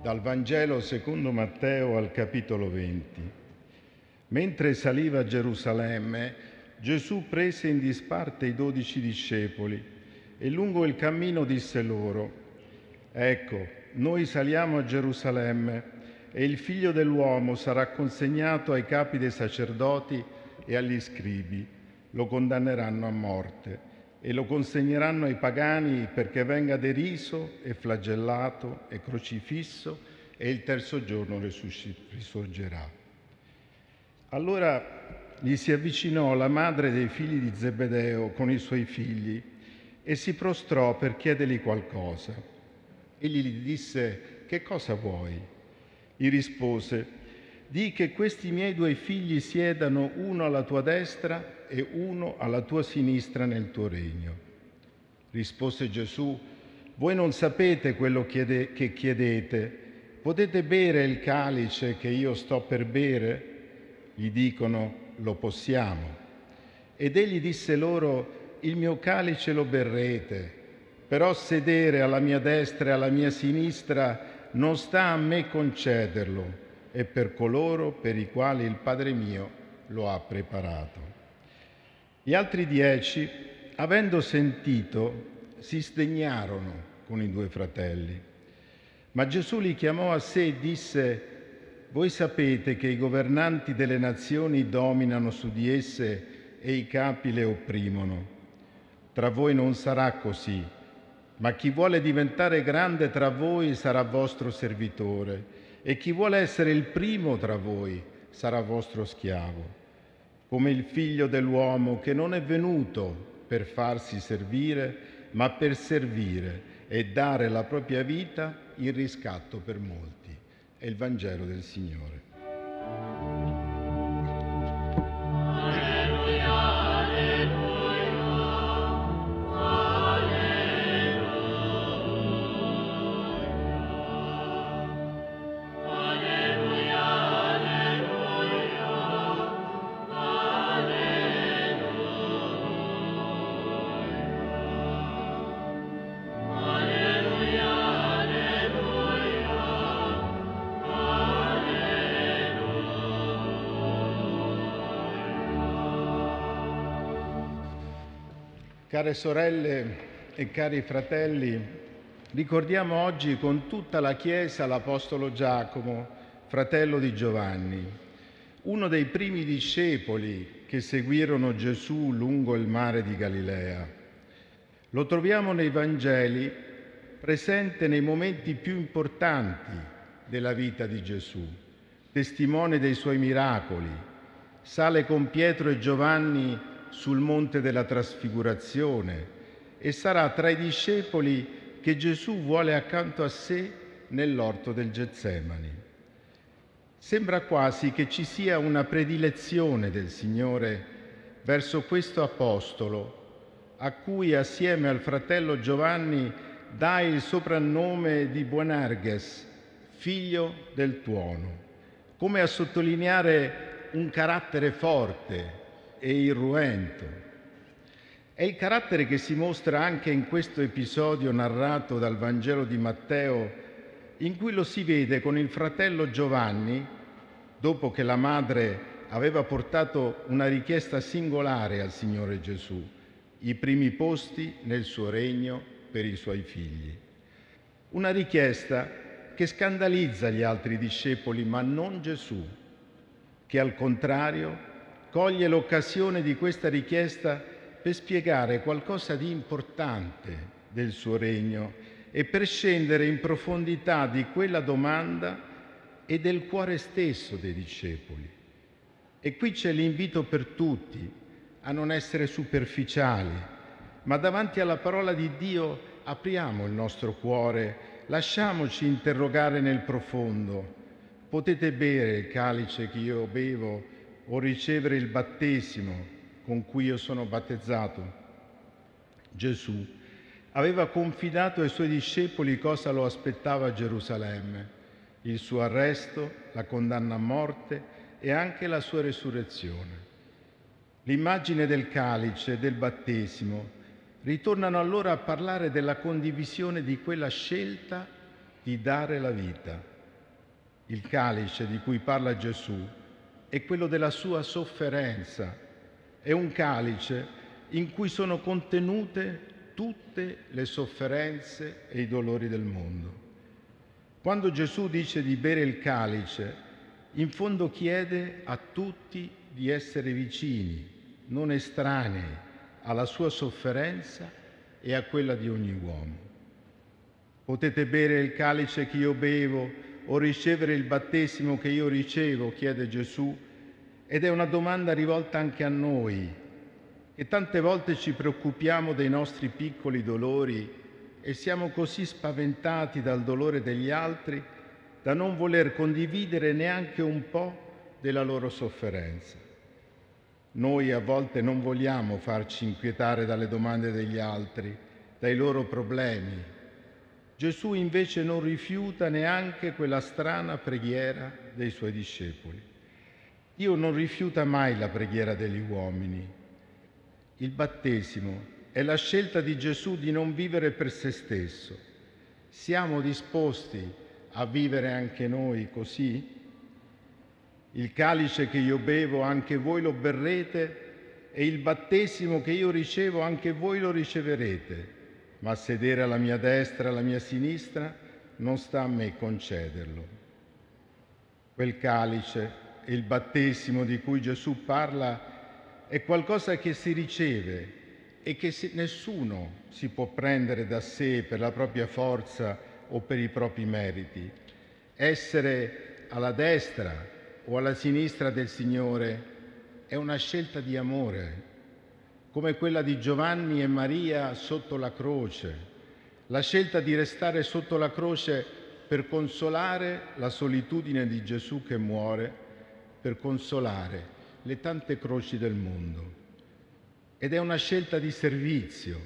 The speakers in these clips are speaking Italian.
Dal Vangelo secondo Matteo al capitolo 20. Mentre saliva a Gerusalemme, Gesù prese in disparte i dodici discepoli e lungo il cammino disse loro, Ecco, noi saliamo a Gerusalemme e il figlio dell'uomo sarà consegnato ai capi dei sacerdoti e agli scribi, lo condanneranno a morte e lo consegneranno ai pagani perché venga deriso e flagellato e crocifisso e il terzo giorno risorgerà. Allora gli si avvicinò la madre dei figli di Zebedeo con i suoi figli e si prostrò per chiedergli qualcosa. Egli gli disse, che cosa vuoi? Gli rispose, di che questi miei due figli siedano uno alla tua destra e uno alla tua sinistra nel tuo regno. Rispose Gesù, voi non sapete quello che chiedete. Potete bere il calice che io sto per bere? Gli dicono, lo possiamo. Ed egli disse loro, il mio calice lo berrete, però sedere alla mia destra e alla mia sinistra non sta a me concederlo, è per coloro per i quali il Padre mio lo ha preparato. Gli altri dieci, avendo sentito, si sdegnarono con i due fratelli. Ma Gesù li chiamò a sé e disse, voi sapete che i governanti delle nazioni dominano su di esse e i capi le opprimono. Tra voi non sarà così, ma chi vuole diventare grande tra voi sarà vostro servitore e chi vuole essere il primo tra voi sarà vostro schiavo come il figlio dell'uomo che non è venuto per farsi servire, ma per servire e dare la propria vita in riscatto per molti. È il Vangelo del Signore. Care sorelle e cari fratelli, ricordiamo oggi con tutta la Chiesa l'Apostolo Giacomo, fratello di Giovanni, uno dei primi discepoli che seguirono Gesù lungo il mare di Galilea. Lo troviamo nei Vangeli presente nei momenti più importanti della vita di Gesù, testimone dei suoi miracoli, sale con Pietro e Giovanni sul monte della trasfigurazione e sarà tra i discepoli che Gesù vuole accanto a sé nell'orto del Getsemani. Sembra quasi che ci sia una predilezione del Signore verso questo apostolo a cui assieme al fratello Giovanni dà il soprannome di Buonerges, figlio del tuono, come a sottolineare un carattere forte, e irruento. È il carattere che si mostra anche in questo episodio narrato dal Vangelo di Matteo, in cui lo si vede con il fratello Giovanni, dopo che la madre aveva portato una richiesta singolare al Signore Gesù, i primi posti nel suo regno per i suoi figli. Una richiesta che scandalizza gli altri discepoli, ma non Gesù, che al contrario coglie l'occasione di questa richiesta per spiegare qualcosa di importante del suo regno e per scendere in profondità di quella domanda e del cuore stesso dei discepoli. E qui c'è l'invito per tutti a non essere superficiali, ma davanti alla parola di Dio apriamo il nostro cuore, lasciamoci interrogare nel profondo. Potete bere il calice che io bevo o ricevere il battesimo con cui io sono battezzato. Gesù aveva confidato ai suoi discepoli cosa lo aspettava a Gerusalemme, il suo arresto, la condanna a morte e anche la sua resurrezione. L'immagine del calice e del battesimo ritornano allora a parlare della condivisione di quella scelta di dare la vita Il calice di cui parla Gesù è quello della sua sofferenza. È un calice in cui sono contenute tutte le sofferenze e i dolori del mondo. Quando Gesù dice di bere il calice, in fondo chiede a tutti di essere vicini, non estranei alla sua sofferenza e a quella di ogni uomo. Potete bere il calice che io bevo o ricevere il battesimo che io ricevo, chiede Gesù, ed è una domanda rivolta anche a noi, e tante volte ci preoccupiamo dei nostri piccoli dolori e siamo così spaventati dal dolore degli altri da non voler condividere neanche un po' della loro sofferenza. Noi a volte non vogliamo farci inquietare dalle domande degli altri, dai loro problemi. Gesù invece non rifiuta neanche quella strana preghiera dei suoi discepoli. Dio non rifiuta mai la preghiera degli uomini. Il battesimo è la scelta di Gesù di non vivere per se stesso. Siamo disposti a vivere anche noi così? Il calice che io bevo anche voi lo berrete e il battesimo che io ricevo anche voi lo riceverete, ma sedere alla mia destra alla mia sinistra non sta a me concederlo. Quel calice e il battesimo di cui Gesù parla è qualcosa che si riceve e che nessuno si può prendere da sé per la propria forza o per i propri meriti. Essere alla destra o alla sinistra del Signore è una scelta di amore, come quella di Giovanni e Maria sotto la croce, la scelta di restare sotto la croce per consolare la solitudine di Gesù che muore, per consolare le tante croci del mondo. Ed è una scelta di servizio,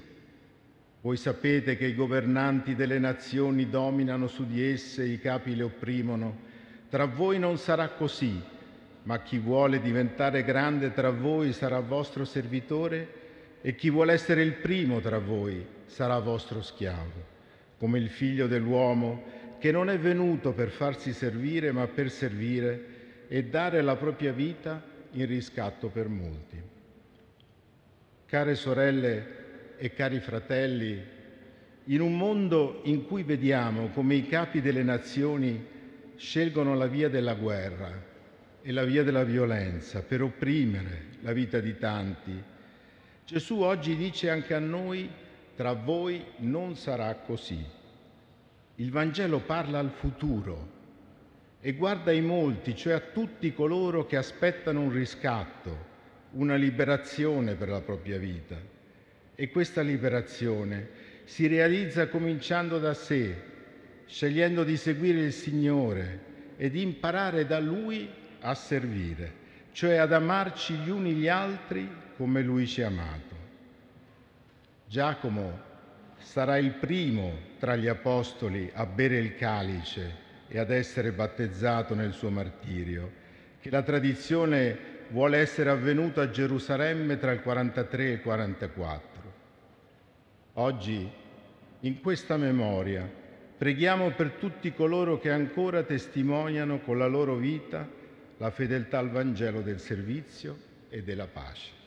voi sapete che i governanti delle nazioni dominano su di esse, i capi le opprimono. Tra voi non sarà così, ma chi vuole diventare grande tra voi sarà vostro servitore e chi vuole essere il primo tra voi sarà vostro schiavo, come il figlio dell'uomo che non è venuto per farsi servire, ma per servire e dare la propria vita in riscatto per molti. Care sorelle e cari fratelli, in un mondo in cui vediamo come i capi delle nazioni scelgono la via della guerra e la via della violenza per opprimere la vita di tanti, Gesù oggi dice anche a noi, tra voi non sarà così. Il Vangelo parla al futuro e guarda i molti, cioè a tutti coloro che aspettano un riscatto, una liberazione per la propria vita. E questa liberazione si realizza cominciando da sé, scegliendo di seguire il Signore e di imparare da Lui a servire, cioè ad amarci gli uni gli altri come Lui ci ha amato. Giacomo sarà il primo tra gli apostoli a bere il calice e ad essere battezzato nel suo martirio, che la tradizione vuole essere avvenuto a Gerusalemme tra il 43 e il 44. Oggi, in questa memoria, preghiamo per tutti coloro che ancora testimoniano con la loro vita la fedeltà al Vangelo del servizio e della pace.